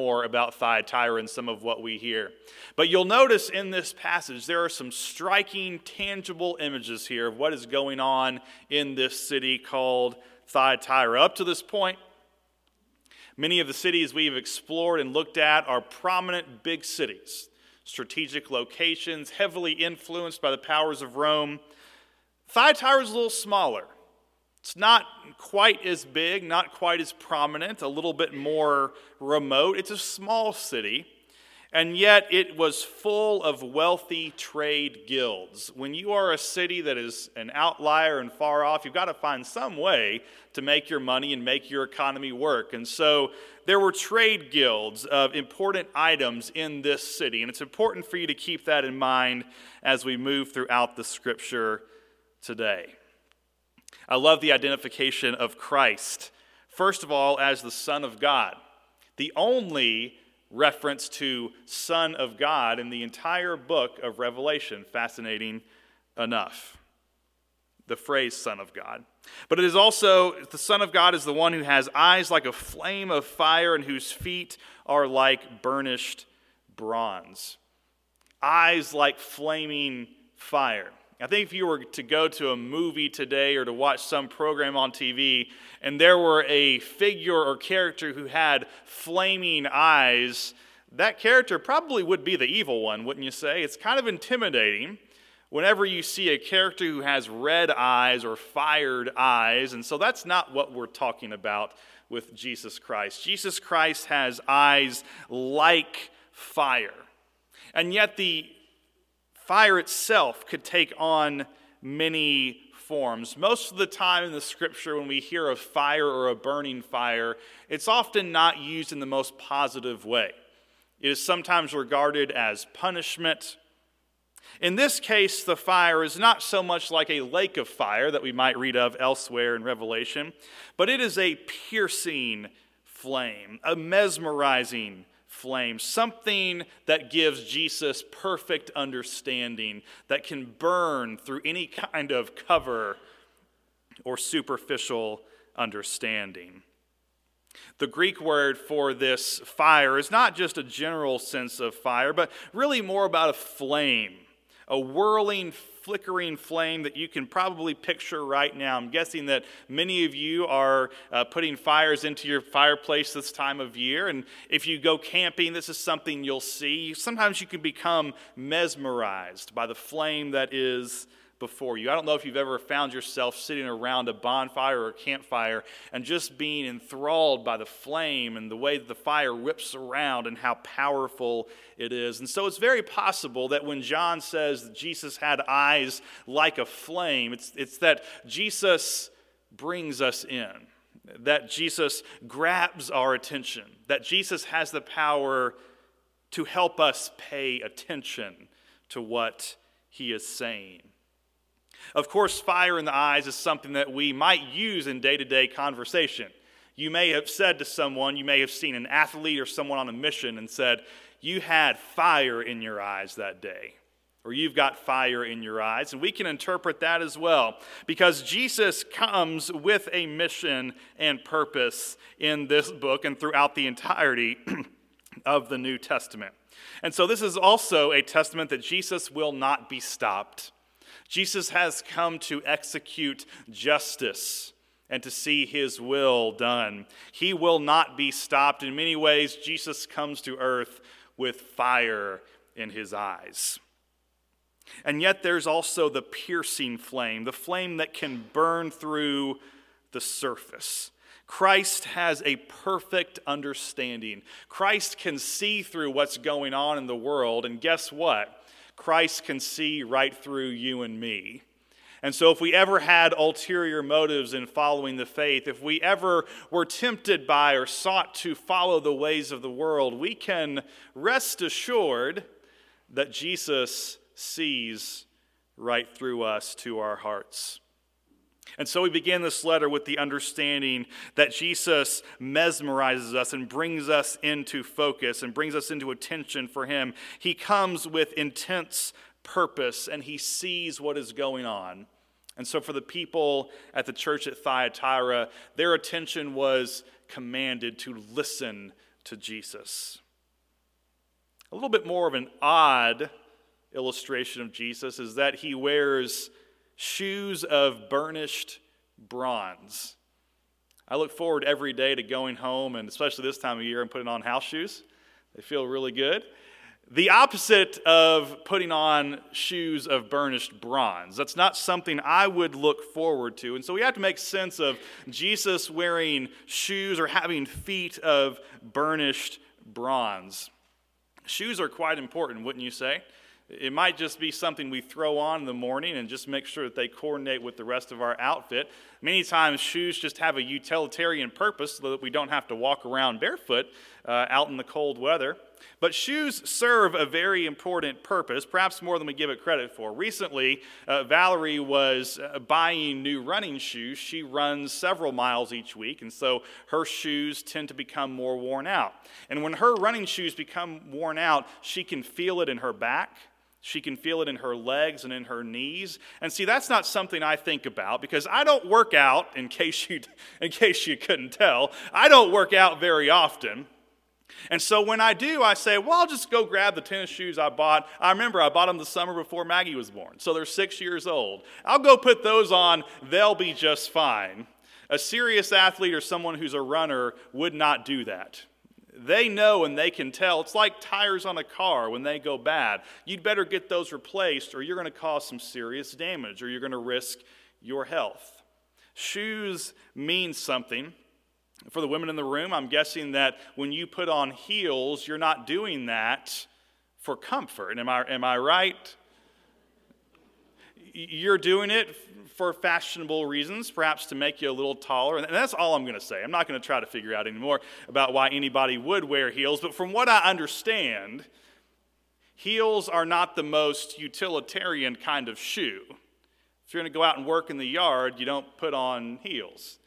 more about Thyatira and some of what we hear. But you'll notice in this passage there are some striking, tangible images here of what is going on in this city called Thyatira. Up to this point, many of the cities we've explored and looked at are prominent big cities, strategic locations, heavily influenced by the powers of Rome. Thyatira is a little smaller. It's not quite as big, not quite as prominent, a little bit more remote. It's a small city, and yet it was full of wealthy trade guilds. When you are a city that is an outlier and far off, you've got to find some way to make your money and make your economy work. And so there were trade guilds of important items in this city, and it's important for you to keep that in mind as we move throughout the scripture today. I love the identification of Christ, first of all, as the Son of God, the only reference to Son of God in the entire book of Revelation. Fascinating enough. The phrase Son of God. But it is also, the Son of God is the one who has eyes like a flame of fire and whose feet are like burnished bronze. Eyes like flaming fire. I think if you were to go to a movie today or to watch some program on TV and there were a figure or character who had flaming eyes, that character probably would be the evil one, wouldn't you say? It's kind of intimidating whenever you see a character who has red eyes or fired eyes. And so that's not what we're talking about with Jesus Christ. Jesus Christ has eyes like fire. And yet the Fire itself could take on many forms. Most of the time in the scripture, when we hear of fire or a burning fire, it's often not used in the most positive way. It is sometimes regarded as punishment. In this case, the fire is not so much like a lake of fire that we might read of elsewhere in Revelation, but it is a piercing flame, a mesmerizing flame, something that gives Jesus perfect understanding, that can burn through any kind of cover or superficial understanding. The Greek word for this fire is not just a general sense of fire, but really more about a flame, a whirling flickering flame that you can probably picture right now. I'm guessing that many of you are uh, putting fires into your fireplace this time of year. And if you go camping, this is something you'll see. Sometimes you can become mesmerized by the flame that is before you. I don't know if you've ever found yourself sitting around a bonfire or a campfire and just being enthralled by the flame and the way that the fire whips around and how powerful it is. And so it's very possible that when John says that Jesus had eyes like a flame, it's, it's that Jesus brings us in, that Jesus grabs our attention, that Jesus has the power to help us pay attention to what he is saying. Of course, fire in the eyes is something that we might use in day to day conversation. You may have said to someone, you may have seen an athlete or someone on a mission and said, You had fire in your eyes that day, or you've got fire in your eyes. And we can interpret that as well because Jesus comes with a mission and purpose in this book and throughout the entirety of the New Testament. And so, this is also a testament that Jesus will not be stopped. Jesus has come to execute justice and to see his will done. He will not be stopped. In many ways, Jesus comes to earth with fire in his eyes. And yet, there's also the piercing flame, the flame that can burn through the surface. Christ has a perfect understanding. Christ can see through what's going on in the world, and guess what? Christ can see right through you and me. And so, if we ever had ulterior motives in following the faith, if we ever were tempted by or sought to follow the ways of the world, we can rest assured that Jesus sees right through us to our hearts. And so we begin this letter with the understanding that Jesus mesmerizes us and brings us into focus and brings us into attention for Him. He comes with intense purpose and He sees what is going on. And so, for the people at the church at Thyatira, their attention was commanded to listen to Jesus. A little bit more of an odd illustration of Jesus is that he wears shoes of burnished bronze. I look forward every day to going home, and especially this time of year, and putting on house shoes. They feel really good. The opposite of putting on shoes of burnished bronze. That's not something I would look forward to. And so we have to make sense of Jesus wearing shoes or having feet of burnished bronze. Shoes are quite important, wouldn't you say? It might just be something we throw on in the morning and just make sure that they coordinate with the rest of our outfit. Many times, shoes just have a utilitarian purpose so that we don't have to walk around barefoot uh, out in the cold weather. But shoes serve a very important purpose, perhaps more than we give it credit for. Recently, uh, Valerie was uh, buying new running shoes. She runs several miles each week, and so her shoes tend to become more worn out. And when her running shoes become worn out, she can feel it in her back. She can feel it in her legs and in her knees. And see, that's not something I think about because I don't work out, in case you, in case you couldn't tell. I don't work out very often. And so when I do, I say, well, I'll just go grab the tennis shoes I bought. I remember I bought them the summer before Maggie was born. So they're six years old. I'll go put those on, they'll be just fine. A serious athlete or someone who's a runner would not do that. They know and they can tell. It's like tires on a car when they go bad. You'd better get those replaced or you're going to cause some serious damage or you're going to risk your health. Shoes mean something. For the women in the room, I'm guessing that when you put on heels, you're not doing that for comfort. Am I, am I right? You're doing it for fashionable reasons, perhaps to make you a little taller. And that's all I'm going to say. I'm not going to try to figure out anymore about why anybody would wear heels. But from what I understand, heels are not the most utilitarian kind of shoe. If you're going to go out and work in the yard, you don't put on heels.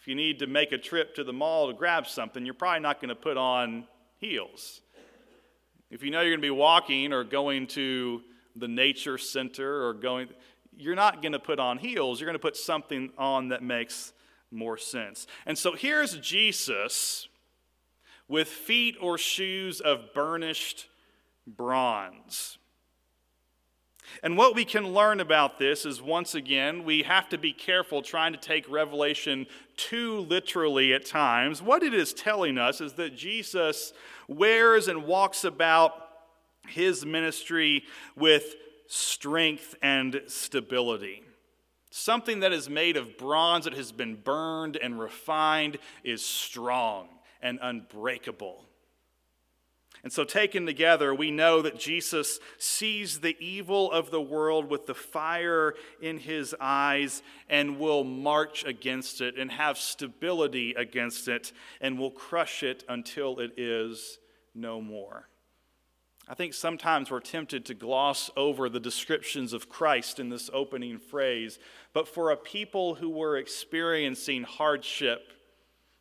If you need to make a trip to the mall to grab something, you're probably not going to put on heels. If you know you're going to be walking or going to the nature center or going, you're not going to put on heels. You're going to put something on that makes more sense. And so here's Jesus with feet or shoes of burnished bronze. And what we can learn about this is once again, we have to be careful trying to take Revelation too literally at times. What it is telling us is that Jesus wears and walks about his ministry with strength and stability. Something that is made of bronze that has been burned and refined is strong and unbreakable. And so, taken together, we know that Jesus sees the evil of the world with the fire in his eyes and will march against it and have stability against it and will crush it until it is no more. I think sometimes we're tempted to gloss over the descriptions of Christ in this opening phrase, but for a people who were experiencing hardship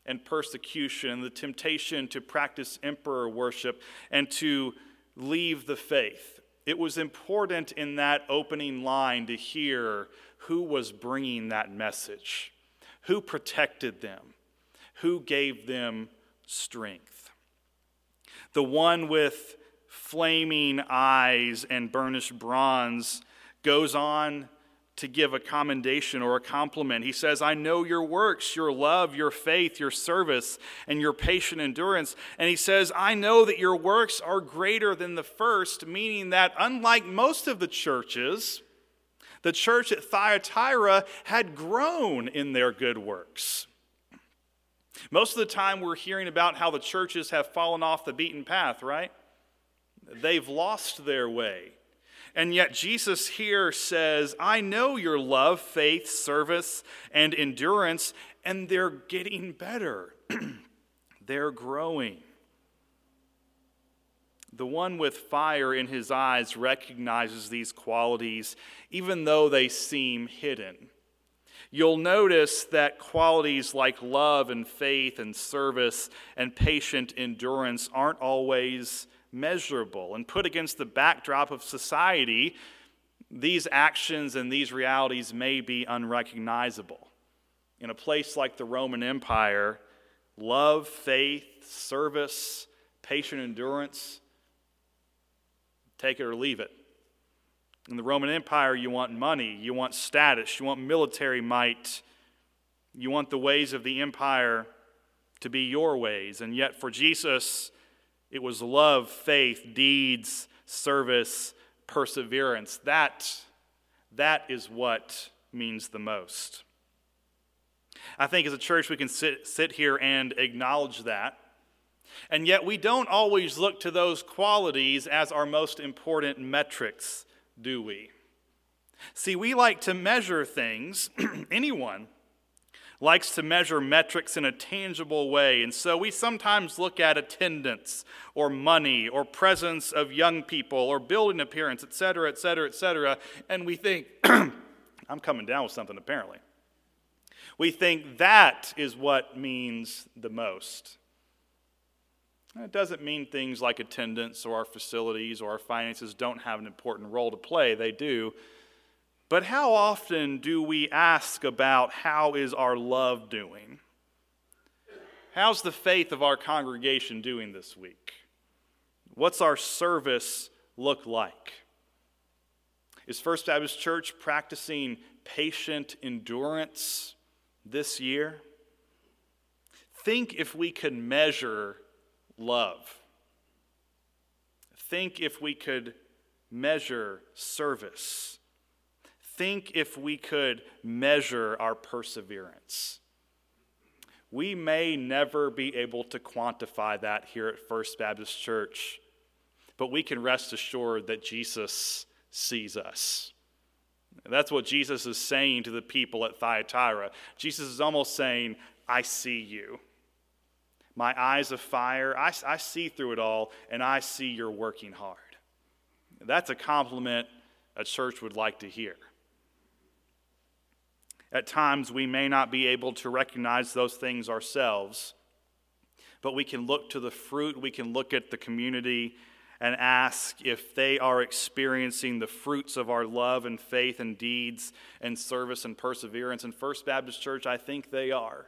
and persecution, the temptation to practice emperor worship and to leave the faith, it was important in that opening line to hear who was bringing that message, who protected them, who gave them strength. The one with flaming eyes and burnished bronze, goes on to give a commendation or a compliment. He says, I know your works, your love, your faith, your service, and your patient endurance. And he says, I know that your works are greater than the first, meaning that unlike most of the churches, the church at Thyatira had grown in their good works. Most of the time, we're hearing about how the churches have fallen off the beaten path, right? They've lost their way. And yet, Jesus here says, I know your love, faith, service, and endurance, and they're getting better. they're growing. The one with fire in his eyes recognizes these qualities, even though they seem hidden. You'll notice that qualities like love and faith and service and patient endurance aren't always measurable. And put against the backdrop of society, these actions and these realities may be unrecognizable. In a place like the Roman Empire, love, faith, service, patient endurance. Take it or leave it. In the Roman Empire, you want money, you want status, you want military might, you want the ways of the empire to be your ways. And yet, for Jesus, it was love, faith, deeds, service, perseverance. That, that is what means the most. I think as a church, we can sit, sit here and acknowledge that. And yet, we don't always look to those qualities as our most important metrics, do we? See, we like to measure things, anyone likes to measure metrics in a tangible way. And so we sometimes look at attendance or money or presence of young people or building appearance, et cetera, et cetera, et cetera. And we think, I'm coming down with something apparently. We think that is what means the most. It doesn't mean things like attendance or our facilities or our finances don't have an important role to play. They do. But how often do we ask about how is our love doing? How's the faith of our congregation doing this week? What's our service look like? Is First Baptist Church practicing patient endurance this year? Think if we could measure love. Think if we could measure service. Think if we could measure our perseverance. We may never be able to quantify that here at First Baptist Church, but we can rest assured that Jesus sees us. That's what Jesus is saying to the people at Thyatira. Jesus is almost saying, I see you. My eyes of fire, I, I see through it all, and I see you're working hard. That's a compliment a church would like to hear. At times, we may not be able to recognize those things ourselves, but we can look to the fruit, we can look at the community and ask if they are experiencing the fruits of our love and faith and deeds and service and perseverance. In First Baptist Church, I think they are.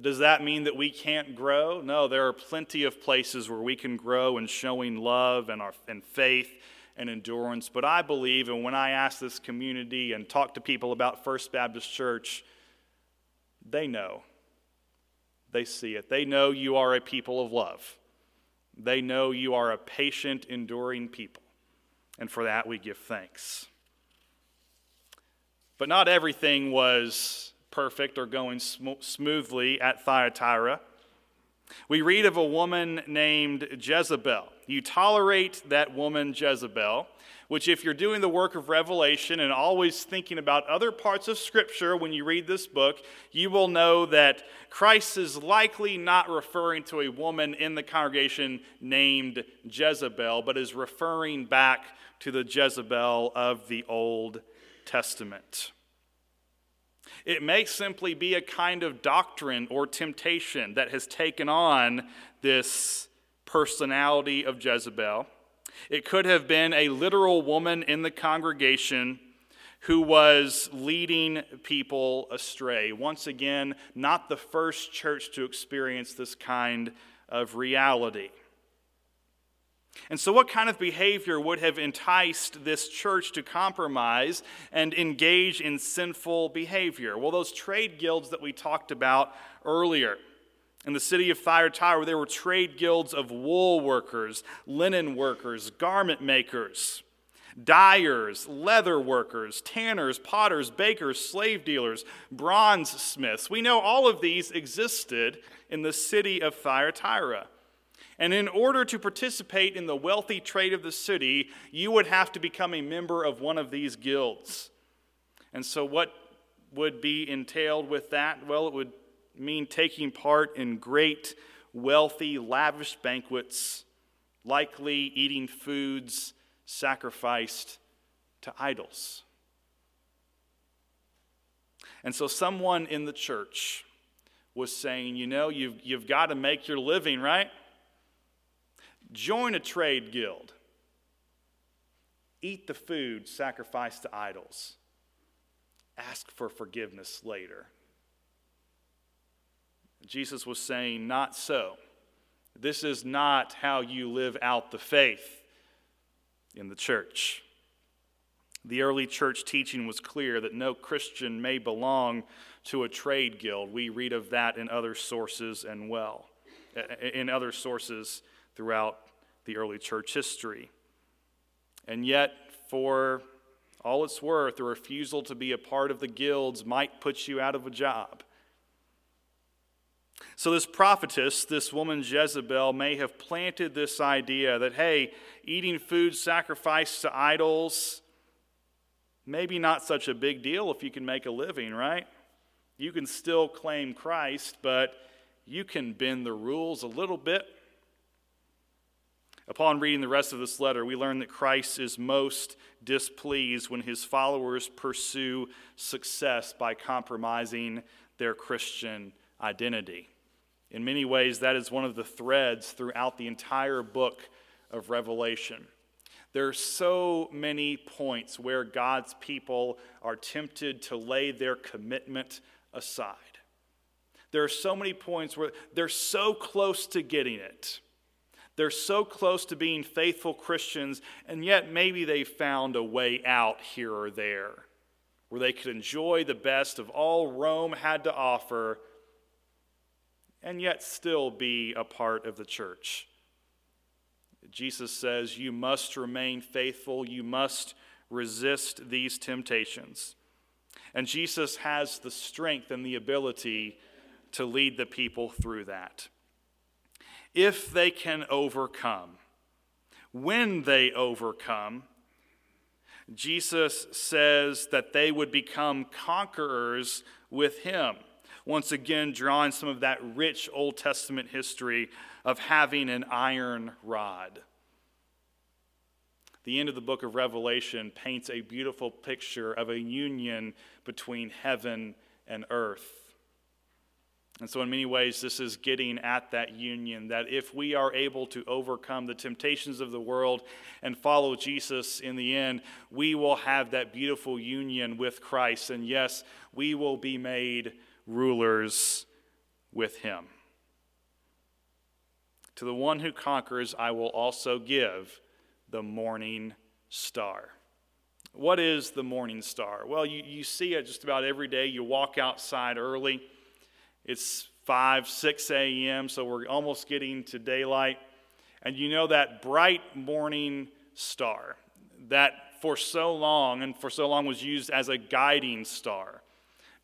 Does that mean that we can't grow? No, there are plenty of places where we can grow in showing love and, our, and faith and endurance. But I believe, and when I ask this community and talk to people about First Baptist Church, they know. They see it. They know you are a people of love. They know you are a patient, enduring people. And for that, we give thanks. But not everything was perfect or going sm- smoothly at Thyatira. We read of a woman named Jezebel. You tolerate that woman, Jezebel, which, if you're doing the work of revelation and always thinking about other parts of Scripture when you read this book, you will know that Christ is likely not referring to a woman in the congregation named Jezebel, but is referring back to the Jezebel of the Old Testament. It may simply be a kind of doctrine or temptation that has taken on this personality of Jezebel. It could have been a literal woman in the congregation who was leading people astray. Once again, not the first church to experience this kind of reality. And so, what kind of behavior would have enticed this church to compromise and engage in sinful behavior? Well, those trade guilds that we talked about earlier. In the city of Thyatira, there were trade guilds of wool workers, linen workers, garment makers, dyers, leather workers, tanners, potters, bakers, slave dealers, bronze smiths. We know all of these existed in the city of Thyatira. And in order to participate in the wealthy trade of the city, you would have to become a member of one of these guilds. And so, what would be entailed with that? Well, it would mean taking part in great, wealthy, lavish banquets, likely eating foods sacrificed to idols. And so, someone in the church was saying, You know, you've, you've got to make your living, right? Join a trade guild. Eat the food sacrificed to idols. Ask for forgiveness later. Jesus was saying, Not so. This is not how you live out the faith in the church. The early church teaching was clear that no Christian may belong to a trade guild. We read of that in other sources and well, in other sources throughout the early church history. And yet, for all it's worth, a refusal to be a part of the guilds might put you out of a job. So, this prophetess, this woman Jezebel, may have planted this idea that, hey, eating food sacrificed to idols, maybe not such a big deal if you can make a living, right? You can still claim Christ, but you can bend the rules a little bit. Upon reading the rest of this letter, we learn that Christ is most displeased when his followers pursue success by compromising their Christian identity. In many ways, that is one of the threads throughout the entire book of Revelation. There are so many points where God's people are tempted to lay their commitment aside. There are so many points where they're so close to getting it. They're so close to being faithful Christians, and yet maybe they found a way out here or there where they could enjoy the best of all Rome had to offer and yet still be a part of the church. Jesus says, You must remain faithful, you must resist these temptations. And Jesus has the strength and the ability to lead the people through that. If they can overcome, when they overcome, Jesus says that they would become conquerors with him. Once again, drawing some of that rich Old Testament history of having an iron rod. The end of the book of Revelation paints a beautiful picture of a union between heaven and earth. And so, in many ways, this is getting at that union that if we are able to overcome the temptations of the world and follow Jesus in the end, we will have that beautiful union with Christ. And yes, we will be made rulers with him. To the one who conquers, I will also give the morning star. What is the morning star? Well, you, you see it just about every day. You walk outside early. It's 5, 6 a.m., so we're almost getting to daylight. And you know that bright morning star that for so long and for so long was used as a guiding star.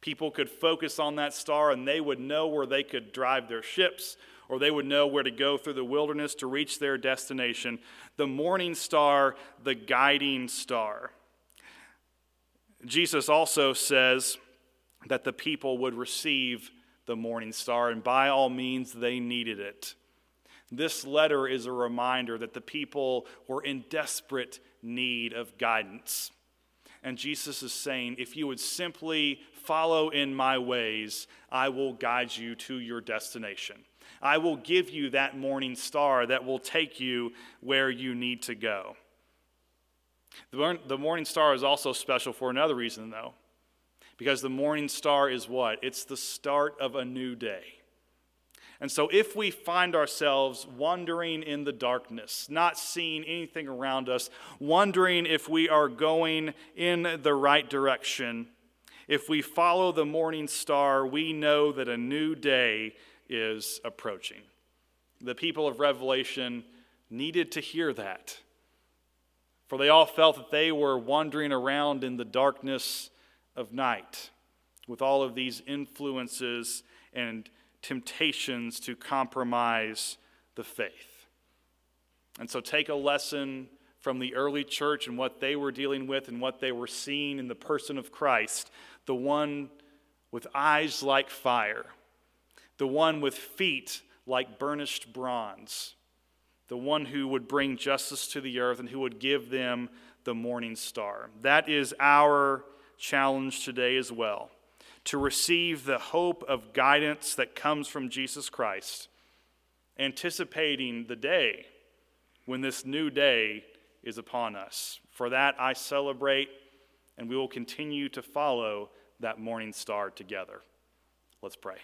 People could focus on that star and they would know where they could drive their ships or they would know where to go through the wilderness to reach their destination. The morning star, the guiding star. Jesus also says that the people would receive the morning star, and by all means, they needed it. This letter is a reminder that the people were in desperate need of guidance. And Jesus is saying, if you would simply follow in my ways, I will guide you to your destination. I will give you that morning star that will take you where you need to go. The morning star is also special for another reason, though, because the morning star is what? It's the start of a new day. And so, if we find ourselves wandering in the darkness, not seeing anything around us, wondering if we are going in the right direction, if we follow the morning star, we know that a new day is approaching. The people of Revelation needed to hear that, for they all felt that they were wandering around in the darkness of night with all of these influences and temptations to compromise the faith. And so take a lesson from the early church and what they were dealing with and what they were seeing in the person of Christ, the one with eyes like fire, the one with feet like burnished bronze, the one who would bring justice to the earth and who would give them the morning star. That is our challenge today as well to receive the hope of guidance that comes from Jesus Christ, anticipating the day when this new day is upon us. For that I celebrate, and we will continue to follow that morning star together. Let's pray.